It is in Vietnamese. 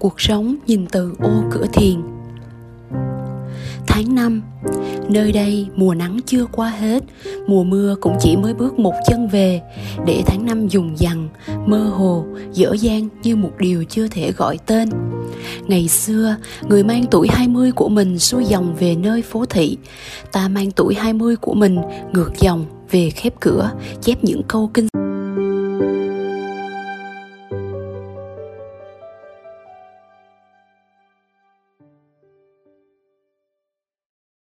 cuộc sống nhìn từ ô cửa thiền. Tháng năm Nơi đây mùa nắng chưa qua hết Mùa mưa cũng chỉ mới bước một chân về Để tháng năm dùng dằn mơ hồ, dở dang như một điều chưa thể gọi tên. Ngày xưa, người mang tuổi 20 của mình xuôi dòng về nơi phố thị. Ta mang tuổi 20 của mình ngược dòng về khép cửa Chép những câu kinh